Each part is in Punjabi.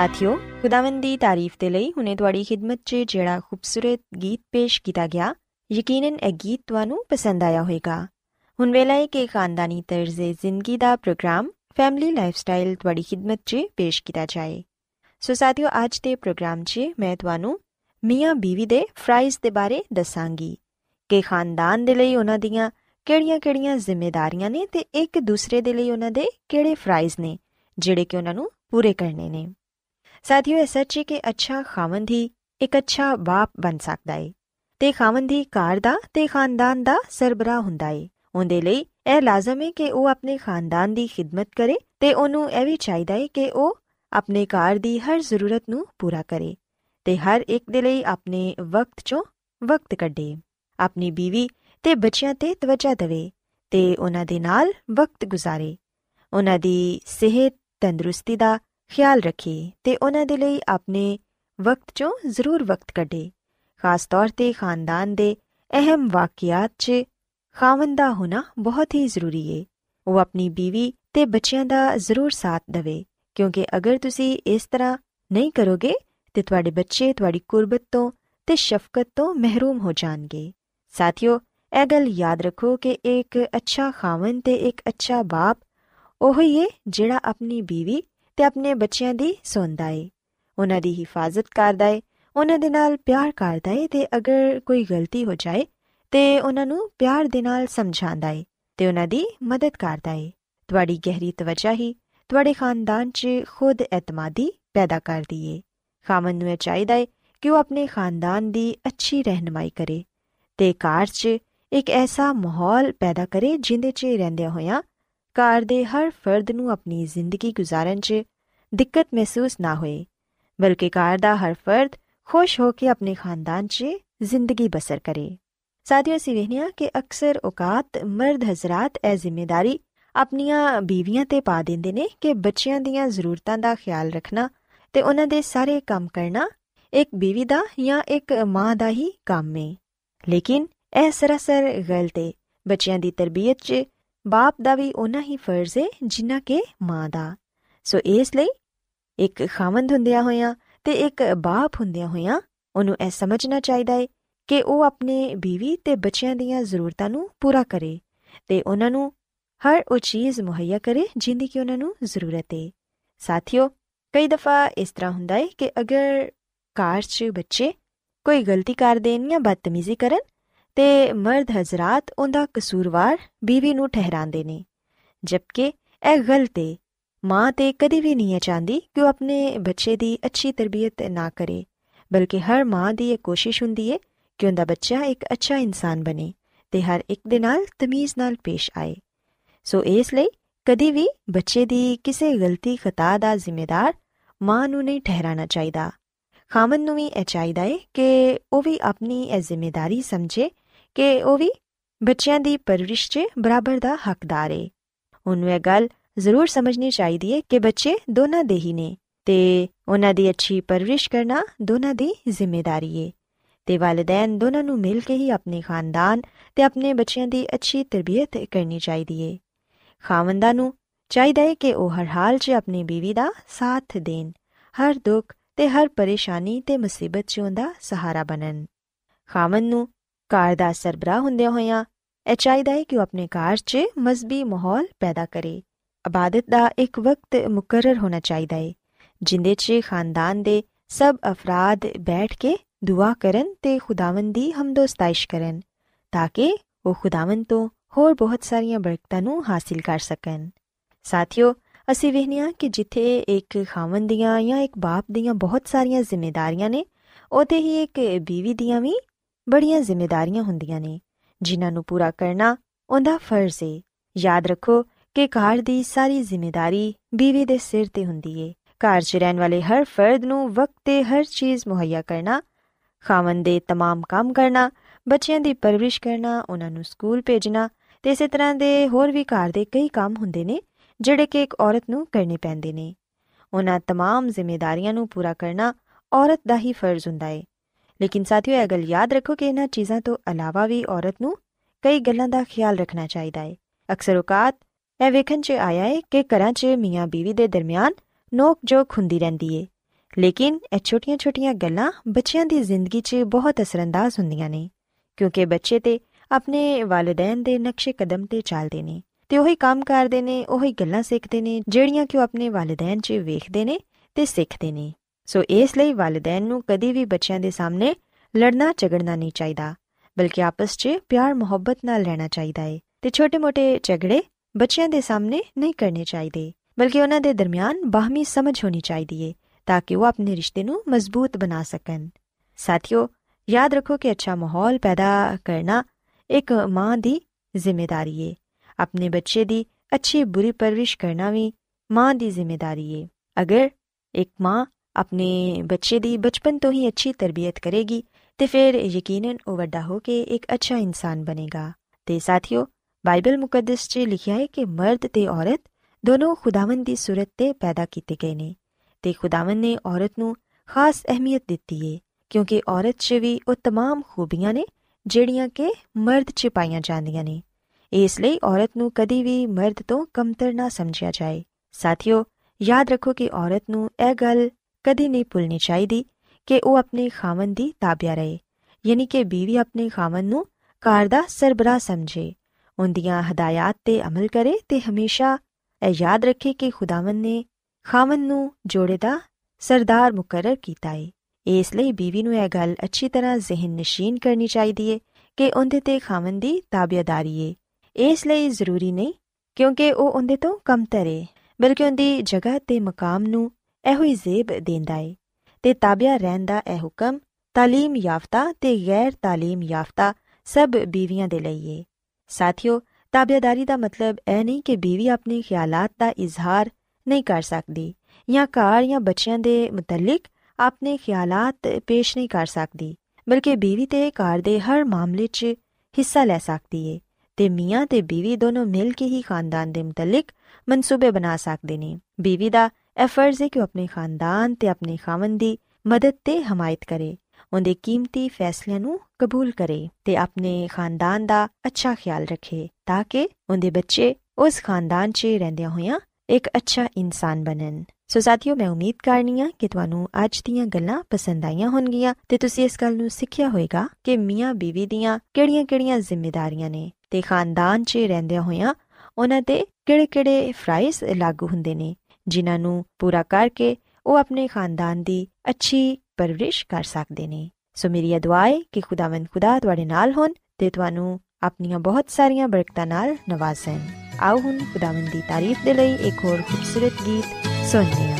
ਸਾਥਿਓ ਖੁਦਾਵੰਦ ਦੀ ਤਾਰੀਫ ਦੇ ਲਈ ਹੁਨੇ ਤੁਹਾਡੀ ਖidmat 'ਚ ਜਿਹੜਾ ਖੂਬਸੂਰਤ ਗੀਤ ਪੇਸ਼ ਕੀਤਾ ਗਿਆ ਯਕੀਨਨ ਇਹ ਗੀਤ ਤੁਹਾਨੂੰ ਪਸੰਦ ਆਇਆ ਹੋਵੇਗਾ ਹੁਣ ਵੇਲਾ ਹੈ ਕਿ ਖਾਨਦਾਨੀ ਤਰਜ਼ੇ ਜ਼ਿੰਦਗੀ ਦਾ ਪ੍ਰੋਗਰਾਮ ਫੈਮਿਲੀ ਲਾਈਫਸਟਾਈਲ ਤੁਹਾਡੀ ਖidmat 'ਚ ਪੇਸ਼ ਕੀਤਾ ਜਾਏ ਸੋ ਸਾਥਿਓ ਅੱਜ ਦੇ ਪ੍ਰੋਗਰਾਮ 'ਚ ਮੈਂ ਤੁਹਾਨੂੰ ਮੀਆਂ ਬੀਵੀ ਦੇ ਫਰਾਈਜ਼ ਦੇ ਬਾਰੇ ਦੱਸਾਂਗੀ ਕਿ ਖਾਨਦਾਨ ਦੇ ਲਈ ਉਹਨਾਂ ਦੀਆਂ ਕਿਹੜੀਆਂ-ਕਿਹੜੀਆਂ ਜ਼ਿੰਮੇਵਾਰੀਆਂ ਨੇ ਤੇ ਇੱਕ ਦੂਸਰੇ ਦੇ ਲਈ ਉਹਨਾਂ ਦੇ ਕਿਹੜੇ ਫਰਾਈਜ਼ ਨੇ ਜਿਹੜੇ ਕਿ ਉਹਨਾਂ ਨੂੰ ਪੂਰੇ ਕਰਨੇ ਨੇ ਸਾਥੀਓ ਇਹ ਸੱਚ ਹੈ ਕਿ ਅੱਛਾ ਖਾਵੰਦ ਹੀ ਇੱਕ ਅੱਛਾ ਬਾਪ ਬਣ ਸਕਦਾ ਹੈ ਤੇ ਖਾਵੰਦ ਹੀ ਘਰ ਦਾ ਤੇ ਖਾਨਦਾਨ ਦਾ ਸਰਬਰਾਹ ਹੁੰਦਾ ਹੈ ਉਹਦੇ ਲਈ ਇਹ ਲਾਜ਼ਮ ਹੈ ਕਿ ਉਹ ਆਪਣੇ ਖਾਨਦਾਨ ਦੀ ਖਿਦਮਤ ਕਰੇ ਤੇ ਉਹਨੂੰ ਇਹ ਵੀ ਚਾਹੀਦਾ ਹੈ ਕਿ ਉਹ ਆਪਣੇ ਘਰ ਦੀ ਹਰ ਜ਼ਰੂਰਤ ਨੂੰ ਪੂਰਾ ਕਰੇ ਤੇ ਹਰ ਇੱਕ ਦੇ ਲਈ ਆਪਣੇ ਵਕਤ ਚੋਂ ਵਕਤ ਕੱਢੇ ਆਪਣੀ ਬੀਵੀ ਤੇ ਬੱਚਿਆਂ ਤੇ ਤਵੱਜਾ ਦੇਵੇ ਤੇ ਉਹਨਾਂ ਦੇ ਨਾਲ ਵਕਤ ਗੁਜ਼ਾਰੇ ਉਹਨਾਂ ਦੀ ਸਿਹਤ ਤੰਦਰੁਸਤੀ ਦਾ ਖਿਆਲ ਰੱਖੇ ਤੇ ਉਹਨਾਂ ਦੇ ਲਈ ਆਪਣੇ ਵਕਤ ਚੋਂ ਜ਼ਰੂਰ ਵਕਤ ਕੱਢੇ। ਖਾਸ ਤੌਰ ਤੇ ਖਾਨਦਾਨ ਦੇ ਅਹਿਮ ਵਾਕਿਆਤ 'ਚ ਖਾਵੰਦ ਦਾ ਹੋਣਾ ਬਹੁਤ ਹੀ ਜ਼ਰੂਰੀ ਏ। ਉਹ ਆਪਣੀ ਬੀਵੀ ਤੇ ਬੱਚਿਆਂ ਦਾ ਜ਼ਰੂਰ ਸਾਥ ਦੇਵੇ, ਕਿਉਂਕਿ ਅਗਰ ਤੁਸੀਂ ਇਸ ਤਰ੍ਹਾਂ ਨਹੀਂ ਕਰੋਗੇ ਤੇ ਤੁਹਾਡੇ ਬੱਚੇ ਤੁਹਾਡੀ ਕੁਰਬਤ ਤੋਂ ਤੇ ਸ਼ਫਕਤ ਤੋਂ ਮਹਿਰੂਮ ਹੋ ਜਾਣਗੇ। ਸਾਥੀਓ, ਇਹ ਗੱਲ ਯਾਦ ਰੱਖੋ ਕਿ ਇੱਕ ਅੱਛਾ ਖਾਵੰਦ ਤੇ ਇੱਕ ਅੱਛਾ ਬਾਪ ਉਹ ਹੀ ਏ ਜਿਹੜਾ ਆਪਣੀ ਬੀਵੀ ਤੇ ਆਪਣੇ ਬੱਚਿਆਂ ਦੀ ਸੁਣਦਾ ਏ। ਉਹਨਾਂ ਦੀ ਹਿਫਾਜ਼ਤ ਕਰਦਾ ਏ, ਉਹਨਾਂ ਦੇ ਨਾਲ ਪਿਆਰ ਕਰਦਾ ਏ ਤੇ ਅਗਰ ਕੋਈ ਗਲਤੀ ਹੋ ਜਾਏ ਤੇ ਉਹਨਾਂ ਨੂੰ ਪਿਆਰ ਦੇ ਨਾਲ ਸਮਝਾਉਂਦਾ ਏ ਤੇ ਉਹਨਾਂ ਦੀ ਮਦਦ ਕਰਦਾ ਏ। ਤੁਹਾਡੀ ਗਹਿਰੀ ਤਵੱਜਾ ਹੀ ਤੁਹਾਡੇ ਖਾਨਦਾਨ 'ਚ ਖੁਦ ਇਤਮਾਦੀ ਪੈਦਾ ਕਰਦੀ ਏ। ਖਾਮਨ ਨੂੰ ਚਾਹੀਦਾ ਏ ਕਿ ਉਹ ਆਪਣੇ ਖਾਨਦਾਨ ਦੀ ਅੱਛੀ ਰਹਿਨਮਾਈ ਕਰੇ ਤੇ ਘਰ 'ਚ ਇੱਕ ਐਸਾ ਮਾਹੌਲ ਪੈਦਾ ਕਰੇ ਜਿੰਦੇ 'ਚ ਰਹਿੰਦਿਆਂ ਹੋਇਆਂ ਘਰ ਦੇ ਹਰ ਫਰਦ ਨੂੰ ਆਪਣੀ ਜ਼ਿੰਦਗੀ ਗੁਜ਼ਾਰਨ 'ਚ ਦਿੱਕਤ ਮਹਿਸੂਸ ਨਾ ਹੋਏ, ਬਲਕਿ ਘਰ ਦਾ ਹਰ ਫਰਦ ਖੁਸ਼ ਹੋ ਕੇ ਆਪਣੇ ਖਾਨਦਾਨ 'ਚ ਜ਼ਿੰਦਗੀ ਬਸਰ ਕਰੇ। ਸਾਥੀਓ, ਅਸੀਂ ਵੇਖਿਆ ਕਿ ਅਕਸਰ ਔਕਾਤ ਮਰਦ ਹਜ਼ਰਤ ਇਹ ਜ਼ਿੰਮੇਵਾਰੀ ਆਪਣੀਆਂ ਬੀਵੀਆਂ ਤੇ ਪਾ ਦਿੰਦੇ ਨੇ ਕਿ ਬੱਚਿਆਂ ਦੀਆਂ ਜ਼ਰੂਰਤਾਂ ਦਾ ਖਿਆਲ ਰੱਖਣਾ ਤੇ ਉਹਨਾਂ ਦੇ ਸਾਰੇ ਕੰਮ ਕਰਨਾ ਇੱਕ ਬੀਵੀ ਦਾ ਜਾਂ ਇੱਕ ਮਾਂ ਦਾ ਹੀ ਕੰਮ ਹੈ ਲੇਕਿਨ ਇਹ ਸਰਾਸਰ ਗਲਤ ਹੈ ਬੱਚਿਆਂ ਦੀ ਤਰਬੀਅਤ 'ਚ ਬਾਪ ਦਾ ਵੀ ਉਹਨਾਂ ਹੀ ਫਰਜ਼ ਹੈ ਜਿੰਨਾ ਕਿ ਮਾਂ ਦਾ। ਸੋ ਇਸ ਲਈ ਇੱਕ ਖਾਵੰਦ ਹੁੰਦਿਆਂ ਹੋਇਆਂ ਤੇ ਇੱਕ ਬਾਪ ਹੁੰਦਿਆਂ ਹੋਇਆਂ ਉਹਨੂੰ ਇਹ ਸਮਝਣਾ ਚਾਹੀਦਾ ਹੈ ਕਿ ਉਹ ਆਪਣੇ ਬੀਵੀ ਤੇ ਬੱਚਿਆਂ ਦੀਆਂ ਜ਼ਰੂਰਤਾਂ ਨੂੰ ਪੂਰਾ ਕਰੇ ਤੇ ਉਹਨਾਂ ਨੂੰ ਹਰ ਉਹ ਚੀਜ਼ ਮੁਹੱਈਆ ਕਰੇ ਜਿੰਦੀ ਕਿ ਉਹਨਾਂ ਨੂੰ ਜ਼ਰੂਰਤ ਹੈ ਸਾਥੀਓ, ਕਈ ਦਫਾ ਇਸ ਤਰ੍ਹਾਂ ਹੁੰਦਾ ਹੈ ਕਿ ਅਗਰ ਕਾਰ 'ਚ ਬੱਚੇ ਕੋਈ ਗਲਤੀ ਕਰ ਦੇਣ ਜਾਂ ਬਦਤਮੀਜ਼ੀ ਕਰਨ ਤੇ ਮਰਦ ਹਜ਼ਰਤ ਉਹਦਾ ਕਸੂਰਵਾਰ ਬੀਵੀ ਨੂੰ ਠਹਿਰਾਉਂਦੇ ਨੇ, ਜਦਕਿ ਇਹ ਗਲਤ ਹੈ ਮਾਂ ਤੇ ਕਦੀ ਵੀ ਨਹੀਂ ਚਾਹੁੰਦੀ ਕਿ ਉਹ ਆਪਣੇ ਬੱਚੇ ਦੀ ਅੱਛੀ ਤਰਬੀਅਤ ਨਾ ਕਰੇ, ਬਲਕਿ ਹਰ ਮਾਂ ਦੀ ਇਹ ਕੋਸ਼ਿਸ਼ ਹੁੰਦੀ ਹੈ ਕਿ ਉਹਦਾ ਬੱਚਾ ਇੱਕ ਅੱਛਾ ਇਨਸਾਨ ਬਣੇ ਤੇ ਹਰ ਇੱਕ ਦੇ ਨਾਲ ਤਮੀਜ਼ ਨਾਲ ਪੇਸ਼ ਆਏ। ਸੋ ਇਸ ਲਈ ਕਦੀ ਵੀ ਬੱਚੇ ਦੀ ਕਿਸੇ ਗਲਤੀ ਖਤਾ ਦਾ ਜ਼ਿੰਮੇਦਾਰ ਮਾਂ ਨੂੰ ਨਹੀਂ ਠਹਿਰਾਣਾ ਚਾਹੀਦਾ। ਖਾਮਨ ਨੂੰ ਵੀ ਇਹ ਚਾਹੀਦਾ ਹੈ ਕਿ ਉਹ ਵੀ ਆਪਣੀ ਇਹ ਜ਼ਿੰਮੇਵਾਰੀ ਸਮਝੇ ਕਿ ਉਹ ਵੀ ਬੱਚਿਆਂ ਦੀ ਪਰਵਰਿਸ਼ 'ਚ ਬਰਾਬਰ ਦਾ ਹੱਕਦਾਰ ਹੈ ਉਹਨੂੰ ਇਹ ਗੱਲ ਜ਼ਰੂਰ ਸਮਝਣੀ ਚਾਹੀਦੀ ਹੈ ਕਿ ਬੱਚੇ ਦੋਨਾਂ ਦੇ ਹੀ ਨੇ ਤੇ ਉਹਨਾਂ ਦੀ ਅੱਛੀ ਪਰਵਰਿਸ਼ ਕਰਨਾ ਦੋਨਾਂ ਦੀ ਜ਼ਿੰਮੇਵਾਰੀ ਹੈ ਤੇ ਵਾਲਿਦੈਨ ਦੋਨਾਂ ਨੂੰ ਮਿਲ ਕੇ ਹੀ ਆਪਣੇ ਖਾਨਦਾਨ ਤੇ ਆਪਣੇ ਬੱਚਿਆਂ ਦੀ ਅੱਛੀ ਤਰਬੀਅਤ ਕਰਨੀ ਚਾਹੀਦੀ ਹੈ ਖਾਵੰਦਾਂ ਨੂੰ ਚਾਹੀਦਾ ਹੈ ਕਿ ਉਹ ਹਰ ਹਾਲ 'ਚ ਆਪਣੀ ਬੀਵੀ ਦਾ ਸਾਥ ਦੇਣ, ਹਰ ਦੁੱਖ ਤੇ ਹਰ ਪਰੇਸ਼ਾਨੀ ਤੇ ਮੁਸੀਬਤ 'ਚ ਉਹਦਾ ਸਹਾਰਾ ਬਣਨ। ਖਾਵੰਦ ਨੂੰ ਘਰ ਦਾ ਸਰਬਰਾਹ ਹੁੰਦਿਆਂ ਹੋਇਆਂ ਇਹ ਚਾਹੀਦਾ ਹੈ ਕਿ ਉਹ ਆਪਣੇ ਘਰ 'ਚ ਮਜ਼ਬੀ ਮਾਹੌਲ ਪੈਦਾ ਕਰੇ। ਇਬਾਦਤ ਦਾ ਇੱਕ ਵਕਤ ਮੁਕਰਰ ਹੋਣਾ ਚਾਹੀਦਾ ਹੈ ਜਿੰਦੇ 'ਚ ਖਾਨਦਾਨ ਦੇ ਸਭ ਅਫਰਾਦ ਬੈਠ ਕੇ ਦੁਆ ਕਰਨ ਤੇ ਖੁਦਾਵੰਦ ਦੀ ਹਮਦੋਸਤਾਇਸ਼ ਕਰਨ, ਤਾਂ ਕਿ ਉਹ ਖੁਦਾਵੰਦ ਤੋਂ ਹੋਰ ਬਹੁਤ ਸਾਰੀਆਂ ਬਰਕਤਾਂ ਨੂੰ ਹਾਸਿਲ ਕਰ ਸਕਣ। ਸਾਥੀਓ, ਅਸੀਂ ਵੇਖਿਆ ਕਿ ਜਿੱਥੇ ਇੱਕ ਖਾਵੰਦ ਦੀਆਂ ਜਾਂ ਇੱਕ ਬਾਪ ਦੀਆਂ ਬਹੁਤ ਸਾਰੀਆਂ ਜ਼ਿੰਮੇਵਾਰੀਆਂ ਨੇ, ਉਥੇ ਹੀ ਇੱਕ ਬੀਵੀ ਦੀਆਂ ਵੀ ਬੜੀਆਂ ਜ਼ਿੰਮੇਵਾਰੀਆਂ ਹੁੰਦੀਆਂ ਨੇ, ਜਿਨ੍ਹਾਂ ਨੂੰ ਪੂਰਾ ਕਰਨਾ ਉਹਦਾ ਫਰਜ਼ ਹੈ ਯਾਦ ਰੱਖੋ ਕਿ ਘਰ ਦੀ ਸਾਰੀ ਜ਼ਿੰਮੇਵਾਰੀ ਬੀਵੀ ਦੇ ਸਿਰ ਤੇ ਹੁੰਦੀ ਏ ਘਰ 'ਚ ਰਹਿਣ ਵਾਲੇ ਹਰ ਫਰਦ ਨੂੰ ਵਕਤ ਤੇ ਹਰ ਚੀਜ਼ ਮੁਹੱਈਆ ਕਰਨਾ ਖਾਵੰਦ ਦੇ तमाम ਕੰਮ ਕਰਨਾ ਬੱਚਿਆਂ ਦੀ ਪਰਵਰਿਸ਼ ਕਰਨਾ ਉਹਨਾਂ ਨੂੰ ਸਕੂਲ ਭੇਜਣਾ ਤੇ ਇਸੇ ਤਰ੍ਹਾਂ ਦੇ ਹੋਰ ਵੀ ਘਰ ਦੇ ਕਈ ਕੰਮ ਹੁੰਦੇ ਨੇ ਜਿਹੜੇ ਕਿ ਇੱਕ ਔਰਤ ਨੂੰ ਕਰਨੇ ਪੈਂਦੇ ਨੇ ਉਹਨਾਂ तमाम ਜ਼ਿੰਮੇਵਾਰੀਆਂ ਨੂੰ ਪੂਰਾ ਕਰਨਾ ਔਰਤ ਦਾ ਹੀ ਫਰਜ਼ ਹੁੰਦਾ ਏ ਲੇਕਿਨ ਸਾਥੀਓ ਇਹ ਗੱਲ ਯਾਦ ਰੱਖੋ ਕਿ ਇਹਨਾਂ ਚੀਜ਼ਾਂ ਤੋਂ ਇਲਾਵਾ ਵੀ ਔਰਤ ਨੂੰ ਕਈ ਗੱਲਾਂ ਦਾ ਖਿਆਲ ਰੱਖਣਾ ਚਾਹੀਦਾ ਏ ਅਕਸਰ ਔਕਾਤ ਇਹ ਵੇਖਣ 'ਚ ਆਇਆ ਏ ਕਿ ਘਰਾਂ 'ਚ ਮੀਆਂ ਬੀਵੀ ਦੇ ਦਰਮਿਆਨ ਨੋਕ ਜੋਕ ਹੁੰਦੀ ਰਹਿੰਦੀ ਏ ਲੇਕਿਨ ਇਹ ਛੋਟੀਆਂ-ਛੋਟੀਆਂ ਗੱਲਾਂ ਬੱਚਿਆਂ ਦੀ ਜ਼ਿੰਦਗੀ 'ਚ ਬਹੁਤ ਅਸਰੰਦਾਜ਼ ਹੁੰਦੀਆਂ ਨੇ ਕਿਉਂਕਿ ਬੱਚੇ ਤੇ ਆਪਣੇ ਵਾਲਿਦੈਨ ਦੇ ਨਕਸ਼ੇ ਕਦਮ ਤੇ ਚੱਲਦੇ ਨੇ ਤੇ ਉਹੀ ਕੰਮ ਕਰਦੇ ਨੇ ਉਹੀ ਗੱਲਾਂ ਸਿੱਖਦੇ ਨੇ ਜਿਹੜੀਆਂ ਕਿ ਉਹ ਆਪਣੇ ਵਾਲਿਦੈਨ 'ਚ ਵੇਖਦੇ ਨੇ ਤੇ ਸਿੱਖਦੇ ਨੇ ਸੋ ਇਸ ਲਈ ਵਾਲਿਦੈਨ ਨੂੰ ਕਦੀ ਵੀ ਬੱਚਿਆਂ ਦੇ ਸਾਹਮਣੇ ਲੜਨਾ ਝਗੜਨਾ ਨਹੀਂ ਚਾਹੀਦਾ ਬਲਕਿ ਆਪਸ 'ਚ ਪਿਆਰ ਮੁਹੱਬਤ ਨਾਲ ਰਹਿਣਾ ਚਾਹੀਦਾ ਹੈ ਤੇ ਛੋਟੇ-ਮੋਟੇ ਝਗੜੇ ਬੱਚਿਆਂ ਦੇ ਸਾਹਮਣੇ ਨਹੀਂ ਕਰਨੇ ਚਾਹੀਦੇ, ਬਲਕਿ ਉਹਨਾਂ ਦੇ ਦਰਮਿਆਨ ਬਾਹਮੀ ਸਮਝ ਹੋਣੀ ਚਾਹੀਦੀ ਹੈ ਤਾਂ ਕਿ ਉਹ ਆਪਣੇ ਰਿਸ਼ਤੇ ਨੂੰ ਮਜ਼ਬੂਤ ਬਣਾ ਸਕਣ। ਸਾਥੀਓ, ਯਾਦ ਰੱਖੋ ਕਿ ਅੱਛਾ ਮਾਹੌਲ ਪੈਦਾ ਕਰਨਾ ਇੱਕ ਮਾਂ ਦੀ ਜ਼ਿੰਮੇਵਾਰੀ ਹੈ ਆਪਣੇ ਬੱਚੇ ਦੀ ਅੱਛੀ ਬੁਰੀ ਪਰਵਰਿਸ਼ ਕਰਨਾ ਵੀ ਮਾਂ ਦੀ ਜ਼ਿੰਮੇਵਾਰੀ ਹੈ ਅਗਰ ਇੱਕ ਮਾਂ ਆਪਣੇ ਬੱਚੇ ਦੀ ਬਚਪਨ ਤੋਂ ਹੀ ਅੱਛੀ ਤਰਬੀਅਤ ਕਰੇਗੀ, ਤੇ ਫਿਰ ਯਕੀਨਨ ਉਹ ਵੱਡਾ ਹੋ ਕੇ ਇੱਕ ਅੱਛਾ ਇਨਸਾਨ ਬਣੇਗਾ। ਤੇ ਸਾਥੀਓ ਬਾਈਬਲ ਮੁਕੱਦਸ 'ਚ ਲਿਖਿਆ ਹੈ ਕਿ ਮਰਦ ਤੇ ਔਰਤ ਦੋਨੋਂ ਖੁਦਾਵੰਦ ਦੀ ਸੂਰਤ ਤੇ ਪੈਦਾ ਕੀਤੇ ਗਏ ਨੇ ਤੇ ਖੁਦਾਵੰਦ ਨੇ ਔਰਤ ਨੂੰ ਖਾਸ ਅਹਿਮੀਅਤ ਦਿੱਤੀ ਹੈ ਕਿਉਂਕਿ ਔਰਤ 'ਚ ਵੀ ਉਹ तमाम ਖੂਬੀਆਂ ਨੇ ਜਿਹੜੀਆਂ ਕਿ ਮਰਦ 'ਚ ਪਾਈਆਂ ਜਾਂਦੀਆਂ ਨੇ ਇਸ ਲਈ ਔਰਤ ਨੂੰ ਕਦੀ ਵੀ ਮਰਦ ਤੋਂ ਕਮਤਰ ਨਾ ਸਮਝਿਆ ਜਾਏ ਸਾਥੀਓ ਯਾਦ ਰੱਖੋ ਕਿ ਔਰਤ ਨੂੰ ਇਹ ਗੱਲ ਕਦੀ ਨਹੀਂ ਭੁੱਲਣੀ ਚਾਹੀਦੀ ਕਿ ਉਹ ਆਪਣੇ ਖਾਵਨ ਦੀ ਤਾਬਿਆ ਰਹੇ ਯਾਨੀ ਕਿ ਬੀਵੀ ਆਪਣੇ ਖਾਵਨ ਨੂੰ ਘਰ ਦਾ ਸਰਬਰਾ ਸਮਝੇ ਉਹਦੀਆਂ ਹਦਾਇਤਾਂ ਤੇ ਅਮਲ ਕਰੇ ਤੇ ਹਮੇਸ਼ਾ ਇਹ ਯਾਦ ਰੱਖੇ ਕਿ ਖੁਦਾਵੰਦ ਨੇ ਖਾਵਨ ਨੂੰ ਜੋੜੇ ਦਾ ਸਰਦਾਰ ਮੁਕਰਰ ਕੀਤਾ ਹੈ ਇਸ ਲਈ ਬੀਵੀ ਨੂੰ ਇਹ ਗੱਲ ਅੱਛੀ ਤਰ੍ਹਾਂ ਜ਼ਿਹਨ ਨਸ਼ੀਨ ਕਰਨੀ ਚਾਹੀਦੀ ਹੈ ਕਿ ਉਹਦੇ ਤੇ ਖਾਵਨ ਦੀ ਤਾਬਿਆਦਾਰੀ ਹੈ ਇਸ ਲਈ ਜ਼ਰੂਰੀ ਨਹੀਂ ਕਿਉਂਕਿ ਉਹ ਉਹਦੇ ਤੋਂ ਕਮ ਤਰੇ ਬਲਕਿ ਉਹਦੀ ਜਗ੍ਹਾ ਤੇ ਮਕਾਮ ਨੂੰ ਇਹੋ ਹੀ ਜ਼ੇਬ ਦਿੰਦਾ ਹੈ ਤੇ ਤਾਬਿਆ ਰਹਿਣ ਦਾ ਇਹ ਹੁਕਮ ਤਾਲੀਮ ਯਾਫਤਾ ਤੇ ਗੈਰ ਤਾਲੀਮ ਯਾਫਤਾ ਸਭ ਬੀਵੀਆਂ ਦੇ ਲਈ ਹੈ ਸਾਥੀਓ ਤਾਬੇਦਾਰੀ ਦਾ ਮਤਲਬ ਇਹ ਨਹੀਂ ਕਿ ਬੀਵੀ ਆਪਣੇ ਖਿਆਲਾਤ ਦਾ ਇਜ਼ਹਾਰ ਨਹੀਂ ਕਰ ਸਕਦੀ ਜਾਂ ਘਰ ਜਾਂ ਬੱਚਿਆਂ ਦੇ ਮੁਤਲਕ ਆਪਣੇ ਖਿਆਲਾਤ ਪੇਸ਼ ਨਹੀਂ ਕਰ ਸਕਦੀ, ਬਲਕਿ ਬੀਵੀ ਤੇ ਘਰ ਦੇ ਹਰ ਮਾਮਲੇ 'ਚ ਹਿੱਸਾ ਲੈ ਸਕਦੀ ਹੈ ਤੇ ਮੀਆਂ ਤੇ ਬੀਵੀ ਦੋਨੋਂ ਮਿਲ ਕੇ ਹੀ ਖਾਨਦਾਨ ਦੇ ਮੁਤਲਕ ਮਨਸੂਬੇ ਬਣਾ ਸਕਦੇ ਨੇ। ਬੀਵੀ ਦਾ ਇਹ ਫਰਜ਼ ਹੈ ਕਿ ਉਹ ਆਪਣੇ ਖਾਨਦਾਨ ਤੇ ਆਪਣੇ ਖਾਵਨ ਦੀ ਮਦਦ ਤੇ ਹਮਾਇਤ ਕਰੇ। ਉਹਦੇ ਕੀਮਤੀ ਫੈਸਲਿਆਂ ਨੂੰ ਕਬੂਲ ਕਰੇ ਤੇ ਆਪਣੇ ਖਾਨਦਾਨ ਦਾ ਅੱਛਾ ਖਿਆਲ ਰੱਖੇ ਤਾਂ ਕਿ ਉਹਦੇ ਬੱਚੇ ਉਸ ਖਾਨਦਾਨ 'ਚ ਰਹਿੰਦਿਆਂ ਹੋਇਆਂ ਇੱਕ ਅੱਛਾ ਇਨਸਾਨ ਬਣਨ। ਸੋ ਸਾਥੀਓ, ਮੈਂ ਉਮੀਦ ਕਰਨੀ ਆ ਕਿ ਤੁਹਾਨੂੰ ਅੱਜ ਦੀਆਂ ਗੱਲਾਂ ਪਸੰਦ ਆਈਆਂ ਹੋਣਗੀਆਂ ਤੇ ਤੁਸੀਂ ਇਸ ਗੱਲ ਨੂੰ ਸਿੱਖਿਆ ਹੋਵੇਗਾ ਕਿ ਮੀਆਂ ਬੀਵੀ ਦੀਆਂ ਕਿਹੜੀਆਂ-ਕਿਹੜੀਆਂ ਜ਼ਿੰਮੇਵਾਰੀਆਂ ਨੇ ਤੇ ਖਾਨਦਾਨ 'ਚ ਰਹਿੰਦਿਆਂ ਹੋਇਆਂ ਉਹਨਾਂ ਤੇ ਕਿਹੜੇ-ਕਿਹੜੇ ਫਰਾਈਜ਼ ਲਾਗੂ ਹੁੰਦੇ ਨੇ, ਜਿਨ੍ਹਾਂ ਨੂੰ ਪੂਰਾ ਕਰਕੇ ਉਹ ਆਪਣੇ ਖਾਨਦਾਨ ਦੀ ਅੱਛੀ ਪਰਵਰਿਸ਼ ਕਰ ਸਕਦੇ ਨੇ। ਸੋ ਮੇਰੀ ਦੁਆ ਹੈ ਕਿ ਖੁਦਾਵੰਦ ਖੁਦਾ ਤੁਹਾਡੇ ਨਾਲ ਹੋਣ ਤੇ ਤੁਹਾਨੂੰ ਆਪਣੀਆਂ ਬਹੁਤ ਸਾਰੀਆਂ ਬਰਕਤਾਂ ਨਾਲ ਨਵਾਜ਼ੇ ਆਓ ਹੁਣ ਖੁਦਾਵੰਦ ਦੀ ਤਾਰੀਫ ਦੇ ਲਈ ਇੱਕ ਹੋਰ ਖੂਬਸੂਰਤ ਗੀਤ ਸੁਣਦੇ ਹਾਂ।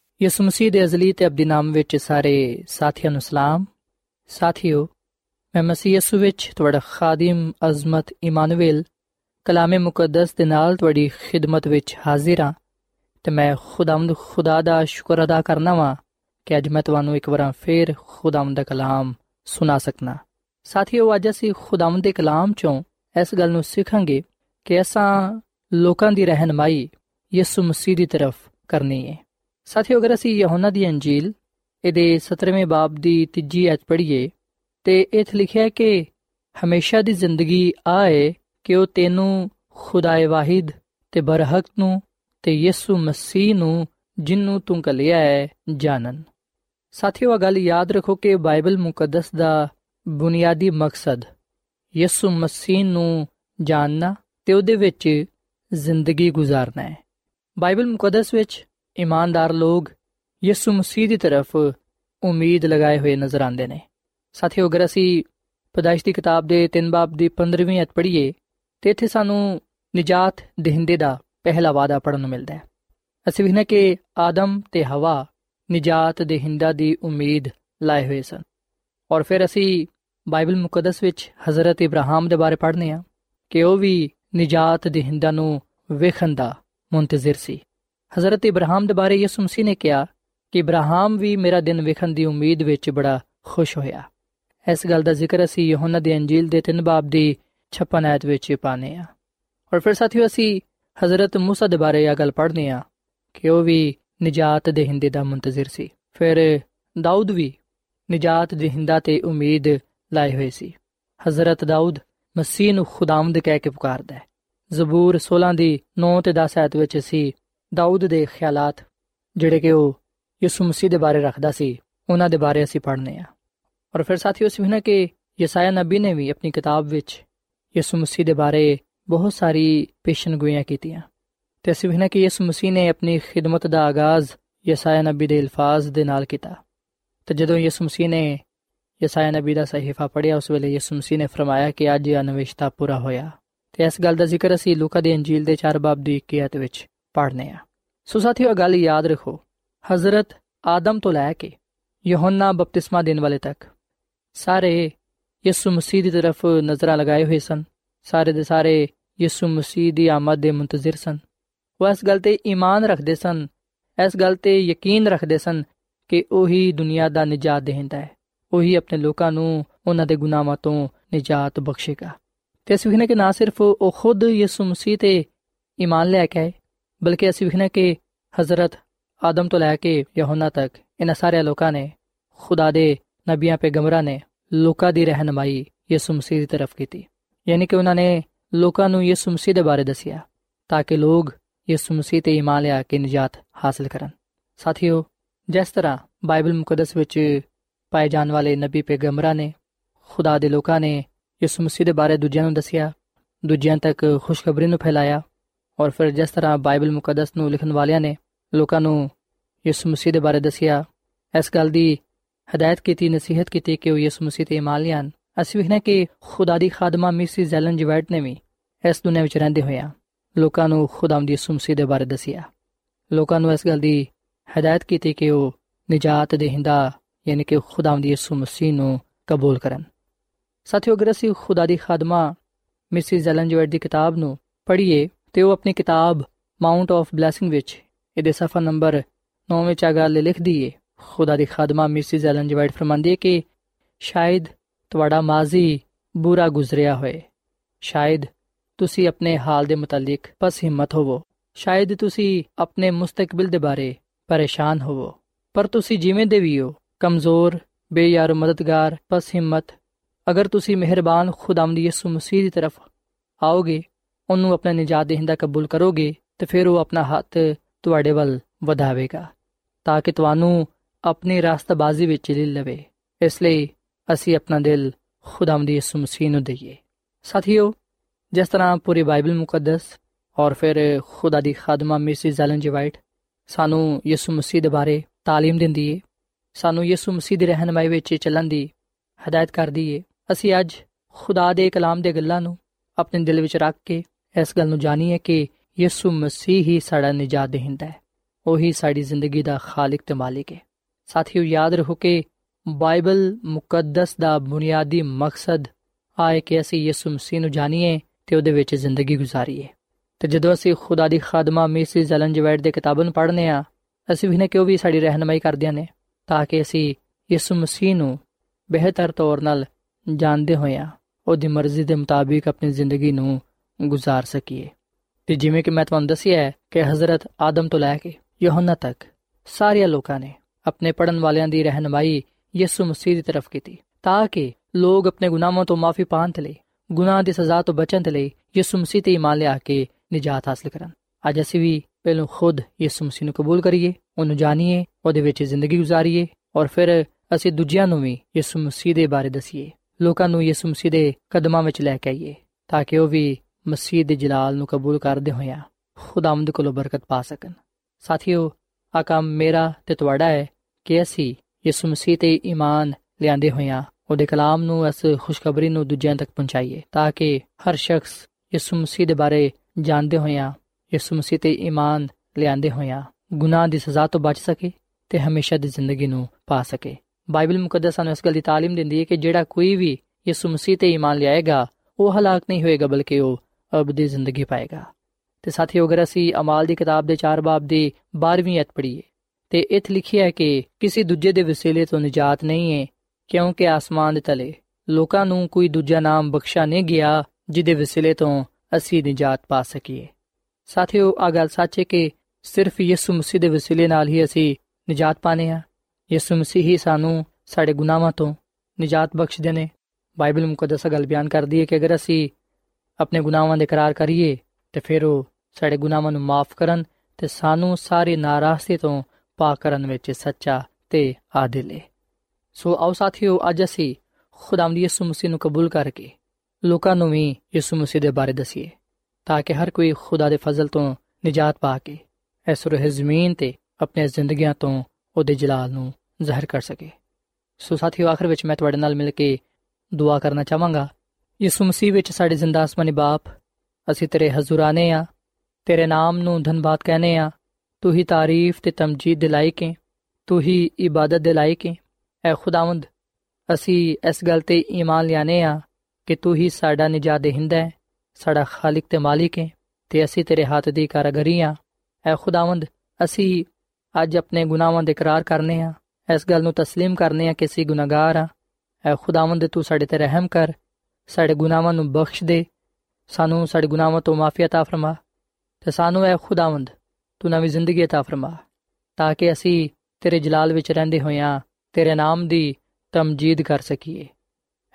ਯਿਸੂ ਮਸੀਹ ਦੇ ਅਜ਼ਲੀ ਤੇ ਅਬਦੀ ਨਾਮ ਵਿੱਚ ਸਾਰੇ ਸਾਥੀਆਂ ਨੂੰ ਸਲਾਮ। ਸਾਥੀਓ, ਮੈਂ ਮਸੀਹ ਯਿਸੂ ਵਿੱਚ ਤੁਹਾਡਾ ਖਾਦਮ ਅਜ਼ਮਤ ਇਮਾਨੁਅਲ ਕਲਾਮੇ ਮੁਕੱਦਸ ਦੇ ਨਾਲ ਤੁਹਾਡੀ ਖਿਦਮਤ ਵਿੱਚ ਹਾਜ਼ਰ ਹਾਂ ਤੇ ਮੈਂ ਖੁਦਾਵੰਦ ਖੁਦਾ ਦਾ ਸ਼ੁਕਰ ਅਦਾ ਕਰਨਾ ਵਾਂ ਕਿ ਅੱਜ ਮੈਂ ਤੁਹਾਨੂੰ ਇੱਕ ਵਾਰ ਫੇਰ ਖੁਦਾਵੰਦ ਦਾ ਕਲਾਮ ਸੁਣਾ ਸਕਣਾ ਸਾਥੀਓ, ਅੱਜ ਅਸੀਂ ਖੁਦਾਵੰਦ ਦੇ ਕਲਾਮ ਚੋਂ ਇਸ ਗੱਲ ਨੂੰ ਸਿੱਖਾਂਗੇ ਕਿ ਅਸਾਂ ਲੋਕਾਂ ਦੀ ਰਹਿਨਮਾਈ ਯਿਸੂ ਮਸੀਹ ਦੀ ਤਰਫ ਕਰਨੀ ਹੈ ਸਾਥੀਓ, ਅਗਰ ਅਸੀਂ ਯਹੋਨਾ ਦੀ ਅੰਜੀਲ, ਇਹਦੇ 17ਵੇਂ ਬਾਬ ਦੀ ਤੀਜੀ ਐਤ ਪੜ੍ਹੀਏ, ਤੇ ਇਥੇ ਲਿਖਿਆ ਹੈ ਕਿ ਹਮੇਸ਼ਾ ਦੀ ਜ਼ਿੰਦਗੀ ਆਏ ਕਿ ਉਹ ਤੈਨੂੰ ਖੁਦਾਏ ਵਾਹਿਦ ਤੇ ਬਰਹਕ ਨੂੰ ਤੇ ਯਿਸੂ ਮਸੀਹ ਨੂੰ, ਜਿੰਨੂੰ ਤੂੰ ਕਲਿਆ ਹੈ, ਜਾਣਨ। ਸਾਥੀਓ ਗੱਲ ਯਾਦ ਰੱਖੋ ਕਿ ਬਾਈਬਲ ਮੁਕੱਦਸ ਦਾ ਬੁਨਿਆਦੀ ਮਕਸਦ ਯਿਸੂ ਮਸੀਹ ਨੂੰ ਜਾਣਨਾ ਤੇ ਉਹਦੇ ਵਿੱਚ ਜ਼ਿੰਦਗੀ ਗੁਜ਼ਾਰਨਾ ਹੈ। ਬਾਈਬਲ ਮੁਕੱਦਸ ਵਿੱਚ ਇਮਾਨਦਾਰ ਲੋਕ ਯਿਸੂ ਮਸੀਹ ਦੀ ਤਰਫ ਉਮੀਦ ਲਗਾਏ ਹੋਏ ਨਜ਼ਰ ਆਉਂਦੇ ਨੇ। ਸਾਥੀਓ, ਅਗਰ ਅਸੀਂ ਪਦਾਇਸ਼ ਦੀ ਕਿਤਾਬ ਦੇ 3 ਬਾਬ ਦੀ 15ਵੀਂ ਅਧ ਪੜ੍ਹੀਏ, ਤੇ ਇੱਥੇ ਸਾਨੂੰ ਨਜਾਤ ਦੇਹਿੰਦੇ ਦਾ ਪਹਿਲਾ ਵਾਅਦਾ ਪੜਨ ਨੂੰ ਮਿਲਦਾ ਹੈ। ਅਸੀਂ ਵੇਖਨੇ ਕਿ ਆਦਮ ਤੇ ਹਵਾ ਨਜਾਤ ਦੇਹਿੰਦਾ ਦੀ ਉਮੀਦ ਲਾਏ ਹੋਏ ਸਨ। ਔਰ ਫਿਰ ਅਸੀਂ ਬਾਈਬਲ ਮੁਕੱਦਸ ਵਿੱਚ ਹਜ਼ਰਤ ਇਬਰਾਹਿਮ ਦੇ ਬਾਰੇ ਪੜ੍ਹਨੇ ਆ ਕਿ ਉਹ ਵੀ ਨਜਾਤ ਦੇਹਿੰਦਾ ਨੂੰ ਵੇਖਣ ਦਾ ਮੁੰਤਜ਼ਰ ਸੀ। ਹਜ਼ਰਤ ਇਬਰਾਹਿਮ ਦੇ ਬਾਰੇ ਯਿਸੂ ਮਸੀਹ ਨੇ ਕਿਹਾ ਕਿ ਇਬਰਾਹਿਮ ਵੀ ਮੇਰਾ ਦਿਨ ਵੇਖਣ ਦੀ ਉਮੀਦ ਵਿੱਚ ਬੜਾ ਖੁਸ਼ ਹੋਇਆ ਇਸ ਗੱਲ ਦਾ ਜ਼ਿਕਰ ਅਸੀਂ ਯਹੋਨਾ ਦੀ ਅੰਜੀਲ ਦੇ 3 ਬਾਬ ਦੀ 56 ਆਇਤ ਵਿੱਚ ਪਾਨੇ ਆ ਔਰ ਫਿਰ ਸਾਥੀਓ ਅਸੀਂ ਹਜ਼ਰਤ موسی ਦੇ ਬਾਰੇ ਇਹ ਗੱਲ ਪੜ੍ਹਨੇ ਆ ਕਿ ਉਹ ਵੀ ਨਜਾਤ ਦੇਹਿੰਦੇ ਦਾ ਮੁੰਤਜ਼ਰ ਸੀ ਫਿਰ ਦਾਊਦ ਵੀ ਨਜਾਤ ਦੇਹਿੰਦਾ ਤੇ ਉਮੀਦ ਲਾਏ ਹੋਏ ਸੀ ਹਜ਼ਰਤ ਦਾਊਦ ਮਸੀਹ ਨੂੰ ਖੁਦਾਵੰਦ ਕਹਿ ਕੇ ਪੁਕਾਰਦਾ ਹੈ ਜ਼ਬੂਰ 16 ਦੀ 9 ਤੇ 10 ਆਇਤ ਵਿੱਚ ਅਸੀਂ ਦਾਊਦ ਦੇ ਖਿਆਲਾਤ, ਜਿਹੜੇ ਕਿ ਉਹ ਯਿਸੂ ਮਸੀਹ ਦੇ ਬਾਰੇ ਰੱਖਦਾ ਸੀ, ਉਹਨਾਂ ਦੇ ਬਾਰੇ ਅਸੀਂ ਪੜ੍ਹਨੇ ਆ। ਔਰ ਫਿਰ ਸਾਥੀਓ, ਅਸੀਂ ਨਾ ਕਿ ਯਸਾਇਆ ਨਬੀ ਨੇ ਵੀ ਆਪਣੀ ਕਿਤਾਬ ਵਿੱਚ ਯਿਸੂ ਮਸੀਹ ਦੇ ਬਾਰੇ ਬਹੁਤ ਸਾਰੀ ਪੇਸ਼ਨਗੋਈਆਂ ਕੀਤੀਆਂ। ਤੇ ਅਸੀਂ ਵੇਖਣਾ ਕਿ ਯਿਸੂ ਮਸੀਹ ਨੇ ਆਪਣੀ ਖਿਦਮਤ ਦਾ ਆਗਾਜ਼ ਯਸਾਇਆ ਨਬੀ ਦੇ ਅਲਫਾਜ਼ ਦੇ ਨਾਲ ਕੀਤਾ। ਤੇ ਜਦੋਂ ਯਿਸੂ ਮਸੀਹ ਨੇ ਯਸਾਇਆ ਨਬੀ ਦਾ ਸਹੀਫਾ ਪੜ੍ਹਿਆ, ਉਸ ਵੇਲੇ ਯਿਸੂ ਮਸੀਹ ਨੇ ਫਰਮਾਇਆ ਕਿ ਅੱਜ ਇਹ ਨਵਿਸ਼ਤਾ ਪੂਰਾ ਹੋਇਆ। ਤੇ ਇਸ ਗੱਲ ਦਾ ਜ਼ਿਕਰ ਅਸੀਂ ਲੂਕਾ ਦੀ ਅੰਜੀਲ ਦੇ 4 ਬਾਬ ਦੀ 21 ਆਇਤ ਵਿੱਚ ਪੜ੍ਹਨੇ ਆ। ਸੋ ਸਾਥੀਓ ਗੱਲ ਯਾਦ ਰੱਖੋ, ਹਜ਼ਰਤ ਆਦਮ ਤੋਂ ਲੈ ਕੇ ਯਹੋਨਾ ਬਪਤਿਸਮਾ ਦੇਣ ਵਾਲੇ ਤੱਕ ਸਾਰੇ ਯਿਸੂ ਮਸੀਹ ਦੀ ਤਰਫ ਨਜ਼ਰਾਂ ਲਗਾਏ ਹੋਏ ਸਨ। ਸਾਰੇ ਦੇ ਸਾਰੇ ਯਿਸੂ ਮਸੀਹ ਦੀ ਆਮਦ ਦੇ ਮੁੰਤਜ਼ਰ ਸਨ। ਉਹ ਇਸ ਗੱਲ ਤੇ ਈਮਾਨ ਰੱਖਦੇ ਸਨ, ਇਸ ਗੱਲ ਤੇ ਯਕੀਨ ਰੱਖਦੇ ਸਨ ਕਿ ਉਹੀ ਦੁਨੀਆ ਦਾ ਨਜਾਤ ਦੇਹਿੰਦਾ ਹੈ। ਉਹੀ ਆਪਣੇ ਲੋਕਾਂ ਨੂੰ ਉਹਨਾਂ ਦੇ ਗੁਨਾਹਾਂ ਤੋਂ ਨਜਾਤ ਬਖਸ਼ੇਗਾ। ਤੇ ਅਸੀਂ ਵਿਖਨੇ ਕਿ ਨਾ ਸਿਰਫ ਉਹ ਖੁਦ ਯਿਸੂ ਮਸੀਹ ਤੇ ਈਮਾਨ ਲੈ ਕੇ ਆਏ ਬਲਕਿ ਅਸੀਂ ਵਿਖਨੇ ਕਿ ਹਜ਼ਰਤ ਆਦਮ ਤੋਂ ਲੈ ਕੇ ਯਹੋਨਾ ਤੱਕ ਇਹਨਾਂ ਸਾਰੇ ਲੋਕਾਂ ਨੇ, ਖੁਦਾ ਦੇ ਨਬੀਆਂ ਪੈਗੰਬਰਾਂ ਨੇ ਲੋਕਾਂ ਦੀ ਰਹਿਨਮਾਈ ਯਿਸੂ ਮਸੀਹ ਦੀ ਤਰਫ ਕੀਤੀ। ਯਾਨੀ ਕਿ ਉਹਨਾਂ ਨੇ ਲੋਕਾਂ ਨੂੰ ਯਿਸੂ ਮਸੀਹ ਦੇ ਬਾਰੇ ਦੱਸਿਆ ਤਾਂ ਕਿ ਲੋਕ ਯਿਸੂ ਮਸੀਹ ਤੇ ਈਮਾਨ ਲਿਆ ਕੇ ਨਜਾਤ ਹਾਸਲ ਕਰਨ। ਸਾਥੀਓ, ਜਿਸ ਤਰ੍ਹਾਂ ਬਾਈਬਲ ਮੁਕੱਦਸ ਵਿੱਚ ਪਾਏ ਜਾਣ ਵਾਲੇ ਨਬੀ ਪੈਗੰਬਰਾਂ ਨੇ, ਖੁਦਾ ਦੇ ਲੋਕਾਂ ਨੇ ਯਿਸੂ ਮਸੀਹ ਦੇ ਬਾਰੇ ਦੂਜਿਆਂ ਨੂੰ ਦੱਸਿਆ, ਦੂਜਿਆਂ ਤੱਕ ਖੁਸ਼ਖਬਰੀ ਨੂੰ ਫੈਲਾਇਆ ਔਰ ਫਿਰ ਜਿਸ ਤਰ੍ਹਾਂ ਬਾਈਬਲ ਮੁਕੱਦਸ ਨੂੰ ਲਿਖਣ ਵਾਲਿਆਂ ਨੇ ਲੋਕਾਂ ਨੂੰ ਯਿਸੂ ਮਸੀਹ ਦੇ ਬਾਰੇ ਦੱਸਿਆ, ਇਸ ਗੱਲ ਦੀ ਹਦਾਇਤ ਕੀਤੀ, ਨਸੀਹਤ ਕੀਤੀ ਕਿ ਉਹ ਯਿਸੂ ਮਸੀਹ ਤੇ ਇਮਾਨ ਲਿਆਣ ਅਸੀਂ ਵੇਖਣਾ ਕਿ ਖੁਦਾ ਦੀ ਖਾਦਮਾ ਮਿਸਿਸ ਜ਼ੈਲਨ ਜਵੈਟ ਨੇ ਵੀ ਇਸ ਦੁਨੀਆਂ ਵਿੱਚ ਰਹਿੰਦੇ ਹੋਇਆ ਲੋਕਾਂ ਨੂੰ ਖੁਦਾਮ ਦੀ ਯਿਸੂ ਮਸੀਹ ਦੇ ਬਾਰੇ ਦੱਸਿਆ। ਲੋਕਾਂ ਨੂੰ ਇਸ ਗੱਲ ਦੀ ਹਦਾਇਤ ਕੀਤੀ ਕਿ ਉਹ ਨਜਾਤ ਦੇਹਿੰਦਾ, ਯਾਨੀ ਕਿ ਖੁਦਾਮ ਦੀ ਯਿਸੂ ਮਸੀਹ ਨੂੰ ਕਬੂਲ ਕਰਨ। ਸਾਥੀਓ, ਅਗਰ ਅਸੀਂ ਖੁਦਾ ਦੀ ਖਾਦਮਾ ਮਿਸਿਸ ਜ਼ੈਲਨ ਜਵੈਟ ਦੀ ਕਿਤਾਬ ਨੂੰ ਪੜ੍ਹੀਏ ਤੇ ਉਹ ਆਪਣੀ ਕਿਤਾਬ ਮਾਉਂਟ ਆਫ ਬਲੇਸਿੰਗ ਵਿੱਚ ਇਹਦੇ ਸਫਾ ਨੰਬਰ 9 ਵਿੱਚ ਆ ਗੱਲ ਲਿਖਦੀ ਏ। ਖੁਦਾ ਦੀ ਖਾਦਮਾ ਮਿਸਿਸ ਐਲਨ ਜਵਾਈਟ ਫਰਮਾਂਦੀ ਹੈ ਕਿ ਸ਼ਾਇਦ ਤੁਹਾਡਾ ਮਾਜ਼ੀ ਬੁਰਾ ਗੁਜ਼ਰਿਆ ਹੋਏ। ਸ਼ਾਇਦ ਤੁਸੀਂ ਆਪਣੇ ਹਾਲ ਦੇ ਮੁਤਲਕ ਪਸ ਹਿੰਮਤ ਹੋਵੋ। ਸ਼ਾਇਦ ਤੁਸੀਂ ਆਪਣੇ ਮੁਸਤਕਬਲ ਦੇ ਬਾਰੇ ਪਰੇਸ਼ਾਨ ਹੋਵੋ। ਪਰ ਤੁਸੀਂ ਜਿਵੇਂ ਦੇ ਵੀ ਹੋ, ਕਮਜ਼ੋਰ, ਬੇਯਾਰ, ਮਦਦਗਾਰ, ਪਸ ਹਿੰਮਤ, ਅਗਰ ਤੁਸੀਂ ਮਿਹਰਬਾਨ ਖੁਦਾਮ ਦੀ ਯਿਸੂ ਮਸੀਹ ਦੀ ਤਰਫ ਆਓਗੇ ਉਹਨੂੰ ਆਪਣਾ ਨਜਾਤ ਦੇਹਿੰਦਾ ਕਬੂਲ ਕਰੋਗੇ ਤੇ ਫਿਰ ਉਹ ਆਪਣਾ ਹੱਥ ਤੁਹਾਡੇ ਵੱਲ ਵਧਾਵੇਗਾ ਤਾਂ ਕਿ ਤੁਹਾਨੂੰ ਆਪਣੀ ਰਾਸਤਬਾਜ਼ੀ ਵਿੱਚ ਲੈ ਲਵੇ ਇਸ ਲਈ ਅਸੀਂ ਆਪਣਾ ਦਿਲ ਖੁਦਾਮ ਦੀ ਯਿਸੂ ਮਸੀਹ ਨੂੰ ਦਈਏ ਸਾਥੀਓ ਜਿਸ ਤਰ੍ਹਾਂ ਪੂਰੀ ਬਾਈਬਲ ਮੁਕੱਦਸ ਔਰ ਫਿਰ ਖੁਦਾ ਦੀ ਖਾਦਮਾ ਮਿਸਿਸ ਐਲਨ ਜੀ ਵਾਈਟ ਸਾਨੂੰ ਯਿਸੂ ਮਸੀਹ ਦੇ ਬਾਰੇ تعلیم ਦਿੰਦੀ ਏ ਸਾਨੂੰ ਯਿਸੂ ਮਸੀਹ ਦੀ ਰਹਿਨਮਾਈ ਵਿੱਚ ਚੱਲਣ ਦੀ ਹਦਾਇਤ ਕਰਦੀ ਏ ਅਸੀਂ ਅੱਜ ਖੁਦਾ ਦੇ ਕਲਾਮ ਦੇ ਗੱਲਾਂ ਨੂੰ ਆਪਣੇ ਦਿਲ ਵਿੱਚ ਰੱਖ ਕੇ ਇਸ ਗੱਲ ਨੂੰ ਜਾਣੀਏ ਕਿ ਯਿਸੂ ਮਸੀਹ ਹੀ ਸਾਡਾ ਨਜਾਤ ਦੇਹਿੰਦਾ ਹੈ। ਉਹੀ ਸਾਡੀ ਜ਼ਿੰਦਗੀ ਦਾ ਖਾਲਕ ਤੇ ਮਾਲਿਕ ਹੈ। ਸਾਥੀਓ, ਯਾਦ ਰੱਖੋ ਕਿ ਬਾਈਬਲ ਮੁਕੱਦਸ ਦਾ ਬੁਨਿਆਦੀ ਮਕਸਦ ਆਏ ਕਿ ਅਸੀਂ ਯਿਸੂ ਮਸੀਹ ਨੂੰ ਜਾਣੀਏ ਤੇ ਉਹਦੇ ਵਿੱਚ ਜ਼ਿੰਦਗੀ ਗੁਜ਼ਾਰੀਏ। ਤੇ ਜਦੋਂ ਅਸੀਂ ਖੁਦਾ ਦੀ ਖਾਦਮਾ ਮਿਸਿਸ ਐਲਨ ਜਵੈਟ ਦੇ ਕਿਤਾਬਾਂ ਨੂੰ ਪੜ੍ਹਨੇ ਆ, ਅਸੀਂ ਵੀ ਨੇ ਕਿ ਉਹ ਵੀ ਸਾਡੀ ਰਹਿਨਮਾਈ ਕਰਦਿਆਂ ਨੇ, ਤਾਂ ਕਿ ਅਸੀਂ ਯਿਸੂ ਮਸੀਹ ਨੂੰ ਬਿਹਤਰ ਤੌਰ ਨਾਲ ਜਾਣਦੇ ਹੋਇਆ ਉਹਦੀ ਮਰਜ਼ੀ ਦੇ ਮੁਤਾਬਿਕ ਆਪਣੀ ਜ਼ਿੰਦਗੀ ਨੂੰ گزار ਸਕੀਏ। ਤੇ ਜਿਵੇਂ ਕਿ ਮੈਂ ਤੁਹਾਨੂੰ ਦੱਸਿਆ ਹੈ ਕਿ حضرت ਆਦਮ ਤੋਂ ਲੈ ਕੇ ਯਹੋਨਾ ਤੱਕ ਸਾਰੇ ਲੋਕਾਂ ਨੇ ਆਪਣੇ ਪੜਨ ਵਾਲਿਆਂ ਦੀ ਰਹਿਨਮਾਈ ਯਿਸੂ ਮਸੀਹ ਦੀ ਤਰਫ ਕੀਤੀ ਤਾਂ ਕਿ ਲੋਕ ਆਪਣੇ ਗੁਨਾਹਾਂ ਤੋਂ ਮਾਫੀ ਪਾਣ ਤੇ ਲਈ, ਗੁਨਾਹ ਦੀ ਸਜ਼ਾ ਤੋਂ ਬਚਣ ਤੇ ਲਈ ਯਿਸੂ ਮਸੀਹ ਤੇ ਇਮਾਨ ਲਿਆ ਕੇ ਨਜਾਤ ਹਾਸਲ ਕਰਨ। ਅੱਜ ਅਸੀਂ ਵੀ ਪਹਿਲੋਂ ਖੁਦ ਯਿਸੂ ਮਸੀਹ ਨੂੰ ਕਬੂਲ ਕਰੀਏ, ਉਹਨੂੰ ਜਾਣੀਏ, ਉਹਦੇ ਵਿੱਚ ਜ਼ਿੰਦਗੀ گزارੀਏ ਔਰ ਫਿਰ ਅਸੀਂ ਦੂਜਿਆਂ ਨੂੰ ਵੀ ਯਿਸੂ ਮਸੀਹ ਦੇ ਬਾਰੇ ਦਸੀਏ, ਲੋਕਾਂ ਨੂੰ ਯਿਸੂ ਮਸੀਹ ਦੇ ਕਦਮਾਂ ਵਿੱਚ ਲੈ ਕੇ ਆਈਏ ਤਾਂ ਕਿ ਉਹ ਵੀ ਮਸੀਹ ਦੇ ਜਲਾਲ ਨੂੰ ਕਬੂਲ ਕਰਦੇ ਹੋਇਆ ਖੁਦਾਵੰਦ ਕੋਲੋਂ ਬਰਕਤ ਪਾ ਸਕਣ ਸਾਥੀਓ ਆ ਕੰਮ ਮੇਰਾ ਤੇ ਤੁਹਾਡਾ ਹੈ ਕਿ ਅਸੀਂ ਯਿਸੂ ਮਸੀਹ ਤੇ ਈਮਾਨ ਲਿਆਂਦੇ ਹੋਇਆ ਉਹਦੇ ਕਲਾਮ ਨੂੰ ਇਸ ਖੁਸ਼ਖਬਰੀ ਨੂੰ ਦੂਜਿਆਂ ਤੱਕ ਪਹੁੰਚਾਈਏ ਤਾਂ ਕਿ ਹਰ ਸ਼ਖਸ ਯਿਸੂ ਮਸੀਹ ਦੇ ਬਾਰੇ ਜਾਣਦੇ ਹੋਇਆ ਯਿਸੂ ਮਸੀਹ ਤੇ ਈਮਾਨ ਲਿਆਂਦੇ ਹੋਇਆ ਗੁਨਾਹ ਦੀ ਸਜ਼ਾ ਤੋਂ ਬਚ ਸਕੇ ਤੇ ਹਮੇਸ਼ਾ ਦੀ ਜ਼ਿੰਦਗੀ ਨੂੰ ਪਾ ਸਕੇ ਬਾਈਬਲ ਮੁਕੱਦਸ ਸਾਨੂੰ ਇਸ ਗੱਲ ਦੀ تعلیم ਦਿੰਦੀ ਹੈ ਕਿ ਜਿਹੜਾ ਕੋਈ ਵੀ ਯਿਸੂ ਮਸੀਹ ਤੇ ਈਮਾਨ ਲਿਆਏਗਾ ਉਹ ਹਲਾਕ ਨਹੀਂ ਹੋਏਗਾ ਬਲਕਿ ਉਹ ਅਬਦੀ ਜ਼ਿੰਦਗੀ ਪਾਏਗਾ। ਤੇ ਸਾਥੀਓ, ਅਗਰ ਅਸੀਂ ਅਮਾਲ ਦੀ ਕਿਤਾਬ ਦੇ 4 ਬਾਬ ਦੀ 12ਵੀਂ ਅਧ ਪੜ੍ਹੀਏ, ਤੇ ਇੱਥੇ ਲਿਖਿਆ ਹੈ ਕਿ ਕਿਸੇ ਦੂਜੇ ਦੇ ਵਸੀਲੇ ਤੋਂ ਨਜਾਤ ਨਹੀਂ ਹੈ ਕਿਉਂਕਿ ਆਸਮਾਨ ਦੇ ਤਲੇ ਲੋਕਾਂ ਨੂੰ ਕੋਈ ਦੂਜਾ ਨਾਮ ਬਖਸ਼ਾ ਨਹੀਂ ਗਿਆ, ਜਿਹਦੇ ਵਸੀਲੇ ਤੋਂ ਅਸੀਂ ਨਜਾਤ ਪਾ ਸਕੀਏ। ਸਾਥੀਓ ਆ ਗੱਲ ਸੱਚ ਹੈ ਕਿ ਸਿਰਫ ਯਿਸੂ ਮਸੀਹ ਦੇ ਵਸੀਲੇ ਨਾਲ ਹੀ ਅਸੀਂ ਨਜਾਤ ਪਾਣੇ ਆ ਯਿਸੂ ਮਸੀਹ ਹੀ ਸਾਨੂੰ ਸਾਡੇ ਗੁਨਾਹਾਂ ਤੋਂ ਨਜਾਤ ਬਖਸ਼ਦੇ ਨੇ। ਬਾਈਬਲ ਮੁਕੱਦਸ ਗੱਲ ਬਿਆਨ ਕਰਦੀ ਹੈ ਕਿ ਅਗਰ ਅਸੀਂ ਆਪਣੇ ਗੁਨਾਹਾਂ ਦੇ ਇਕਰਾਰ ਕਰੀਏ ਤੇ ਫਿਰ ਉਹ ਸਾਡੇ ਗੁਨਾਹਾਂ ਨੂੰ ਮਾਫ ਕਰਨ ਤੇ ਸਾਨੂੰ ਸਾਰੀ ਨਾਰਾਜ਼ਗੀ ਤੋਂ ਪਾਕ ਕਰਨ ਵਿੱਚ ਸੱਚਾ ਤੇ ਆਦਿਲ ਹੈ ਸੋ ਆਓ ਸਾਥੀਓ ਅੱਜ ਅਸੀਂ ਖੁਦਾਵੰਦ ਯਿਸੂ ਮਸੀਹ ਨੂੰ ਕਬੂਲ ਕਰਕੇ ਲੋਕਾਂ ਨੂੰ ਵੀ ਯਿਸੂ ਮਸੀਹ ਦੇ ਬਾਰੇ ਦਸੀਏ ਤਾਂ ਕਿ ਹਰ ਕੋਈ ਖੁਦਾ ਦੇ ਫਜ਼ਲ ਤੋਂ ਨਜਾਤ ਪਾ ਕੇ ਇਸ ਰੂਹ ਜ਼ਮੀਨ ਤੇ ਆਪਣੀਆਂ ਜ਼ਿੰਦਗੀਆਂ ਤੋਂ ਉਹਦੇ ਜਲਾਲ ਨੂੰ ਜ਼ਾਹਿਰ ਕਰ ਸਕੇ ਸੋ ਸਾਥੀਓ ਆਖਰ ਵਿੱਚ ਮੈਂ ਤੁਹਾਡੇ ਨਾਲ ਮਿਲ ਕੇ ਦੁਆ ਕਰਨਾ ਚਾਹਾਂਗਾ ਯਿਸੂ ਮਸੀਹ ਵਿੱਚ ਸਾਡੇ ਜ਼ਿੰਦਾ ਅਸਮਾਨੀ ਬਾਪ ਅਸੀਂ ਤੇਰੇ ਹਜ਼ੂਰਾਨੇ ਆ ਤੇਰੇ ਨਾਮ ਨੂੰ ਧੰਨਵਾਦ ਕਹਨੇ ਆ ਤੂੰ ਹੀ ਤਾਰੀਫ ਤੇ ਤਮਜੀਦ ਦੇ ਲਾਇਕ ਹੈ ਤੂੰ ਹੀ ਇਬਾਦਤ ਦੇ ਲਾਇਕ ਹੈ ਐ ਖੁਦਾਵੰਦ ਅਸੀਂ ਇਸ ਗੱਲ ਤੇ ਈਮਾਨ ਲਿਆਨੇ ਆ ਕਿ ਤੂੰ ਹੀ ਸਾਡਾ ਨਜਾਤ ਦੇਹਿੰਦਾ ਹੈ ਸਾਡਾ ਖਾਲਕ ਤੇ ਮਾਲਿਕ ਹੈ ਤੇ ਅਸੀਂ ਤੇਰੇ ਹੱਥ ਦੀ ਕਾਰਗਰੀ ਆ ਐ ਖੁਦਾਵੰਦ ਅਸੀਂ ਅੱਜ ਆਪਣੇ ਗੁਨਾਹਾਂ ਦੇ ਇਕਰਾਰ ਕਰਨੇ ਆ ਇਸ ਗੱਲ ਨੂੰ تسلیم ਕਰਨੇ ਆ ਕਿ ਅਸੀਂ ਗੁਨਾਹਗਾਰ ਆ ਐ ਖੁਦਾਵੰਦ ਤੂੰ ਸਾਡੇ ਤੇ ਰਹਿਮ ਕਰ ਸਾਡੇ ਗੁਨਾਹਾਂ ਨੂੰ ਬਖਸ਼ ਦੇ ਸਾਨੂੰ ਸਾਡੇ ਗੁਨਾਹਾਂ ਤੋਂ ਮਾਫੀ عطا ਫਰਮਾ ਤੇ ਸਾਨੂੰ ਐ ਖੁਦਾਵੰਦ ਤੂੰ ਨਵੀਂ ਜ਼ਿੰਦਗੀ عطا ਫਰਮਾ ਤਾਂ ਕਿ ਅਸੀਂ ਤੇਰੇ ਜਲਾਲ ਵਿੱਚ ਰਹਿੰਦੇ ਹੋਇਆਂ ਤੇਰੇ ਨਾਮ ਦੀ ਤਮਜੀਦ ਕਰ ਸਕੀਏ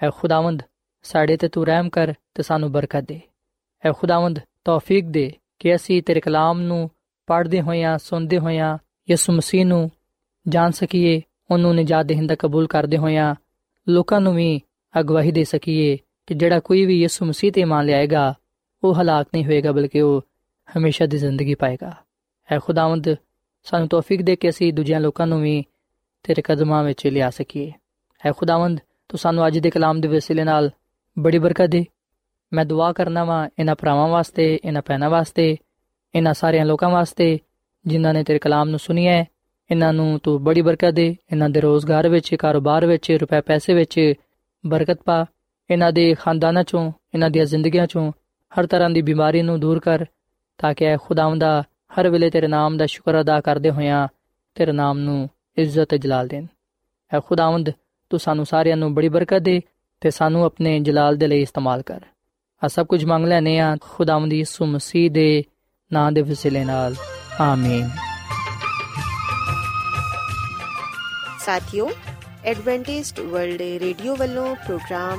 ਐ ਖੁਦਾਵੰਦ ਸਾਡੇ ਤੇ ਤੂੰ ਰਹਿਮ ਕਰ ਤੇ ਸਾਨੂੰ ਬਰਕਤ ਦੇ ਐ ਖੁਦਾਵੰਦ ਤੌਫੀਕ ਦੇ ਕਿ ਅਸੀਂ ਤੇਰੇ ਕਲਾਮ ਨੂੰ ਪੜ੍ਹਦੇ ਹੋਇਆਂ ਸੁਣਦੇ ਹੋਇਆਂ ਯਿਸੂ ਮਸੀਹ ਨੂੰ ਜਾਣ ਸਕੀਏ ਉਹਨੂੰ ਨਜਾਤ ਦੇਹਿੰਦਾ ਕਬੂਲ ਕਰਦੇ ਹੋਇਆਂ ਲੋਕਾਂ ਨੂੰ ਵੀ ਅਗਵਾਹੀ ਦੇ ਸਕੀਏ ਕਿ ਜਿਹੜਾ ਕੋਈ ਵੀ ਯਿਸੂ ਮਸੀਹ ਤੇ ਮੰਨ ਲਿਆਏਗਾ, ਉਹ ਹਲਾਕ ਨਹੀਂ ਹੋਏਗਾ, ਬਲਕਿ ਉਹ ਹਮੇਸ਼ਾ ਦੀ ਜ਼ਿੰਦਗੀ ਪਾਏਗਾ। ਐ ਖੁਦਾਵੰਦ, ਸਾਨੂੰ ਤੌਫੀਕ ਦੇ ਕੇ ਅਸੀਂ ਦੂਜਿਆਂ ਲੋਕਾਂ ਨੂੰ ਵੀ ਤੇਰੇ ਕਦਮਾਂ ਵਿੱਚ ਲਿਆ ਸਕੀਏ। ਹੈ ਖੁਦਾਵੰਦ, ਤੂੰ ਸਾਨੂੰ ਅੱਜ ਦੇ ਕਲਾਮ ਦੇ ਵਸੀਲੇ ਨਾਲ ਬੜੀ ਬਰਕਤ ਦੇ। ਮੈਂ ਦੁਆ ਕਰਨਾ ਵਾਂ ਇਹਨਾਂ ਭਰਾਵਾਂ ਵਾਸਤੇ, ਇਹਨਾਂ ਭੈਣਾਂ ਵਾਸਤੇ, ਇਹਨਾਂ ਸਾਰਿਆਂ ਲੋਕਾਂ ਵਾਸਤੇ, ਜਿਨ੍ਹਾਂ ਨੇ ਤੇਰੇ ਕਲਾਮ ਨੂੰ ਸੁਣਿਆ ਹੈ ਇਹਨਾਂ ਨੂੰ ਤੂੰ ਬੜੀ ਬਰਕਤ ਦੇ, ਇਹਨਾਂ ਦੇ ਰੋਜ਼ਗਾਰ ਵਿੱਚ, ਕਾਰੋਬਾਰ ਵਿੱਚ, ਰੁਪਏ ਪੈਸੇ ਵਿੱਚ ਬਰਕਤ ਪਾ। ਇਹਨਾਂ ਦੇ ਖਾਨਦਾਨਾਂ ਚੋਂ, ਇਹਨਾਂ ਦੀਆਂ ਜ਼ਿੰਦਗੀਆਂ ਚੋਂ ਹਰ ਤਰ੍ਹਾਂ ਦੀ ਬਿਮਾਰੀ ਨੂੰ ਦੂਰ ਕਰ, ਤਾਂ ਕਿ ਐ ਖੁਦਾਵੰਦਾ ਹਰ ਵੇਲੇ ਤੇਰੇ ਨਾਮ ਦਾ ਸ਼ੁਕਰ ਅਦਾ ਕਰਦੇ ਹੋਇਆਂ ਤੇਰੇ ਨਾਮ ਨੂੰ ਇੱਜ਼ਤ ਤੇ ਜਲਾਲ ਦੇਣ। ਐ ਖੁਦਾਵੰਦ, ਤੂੰ ਸਾਨੂੰ ਸਾਰਿਆਂ ਨੂੰ ਬੜੀ ਬਰਕਤ ਦੇ ਤੇ ਸਾਨੂੰ ਆਪਣੇ ਜਲਾਲ ਦੇ ਲਈ ਇਸਤੇਮਾਲ ਕਰ। ਆ ਸਭ ਕੁਝ ਮੰਗ ਲੈਨੇ ਆ ਖੁਦਾਵੰਦ ਯਿਸੂ ਮਸੀਹ ਦੇ ਨਾਂ ਦੇ ਵਸਿਲੇ ਨਾਲ। ਆਮੀਨ। ਸਾਥਿਓ, ਐਡਵੈਂਟਿਸਟ ਵਰਲਡ ਰੇਡੀਓ ਵੱਲੋਂ ਪ੍ਰੋਗਰਾਮ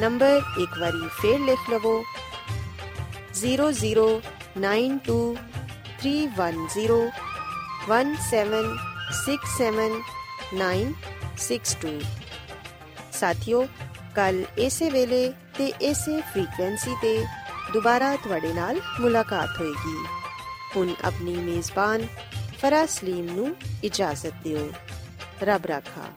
ਨੰਬਰ ਇੱਕ ਵਾਰੀ ਫੇਰ ਲਿਖ ਲਵੋ 009231076796 ਸਾਥਿਓ ਕੱਲ ਇਸੇ ਵੇਲੇ ਤੇ ਇਸੇ ਫ੍ਰੀਕਵੈਂਸੀ ਤੇ ਦੁਬਾਰਾ ਤੁਹਾਡੇ ਨਾਲ ਮੁਲਾਕਾਤ ਹੋਏਗੀ ਹੁਣ ਆਪਣੀ ਮੇਜ਼ਬਾਨ ਫਰਾਸਲੀਮ ਨੂੰ ਇਜਾਜ਼ਤ ਦਿਓ ਰੱਬ ਰਾਖਾ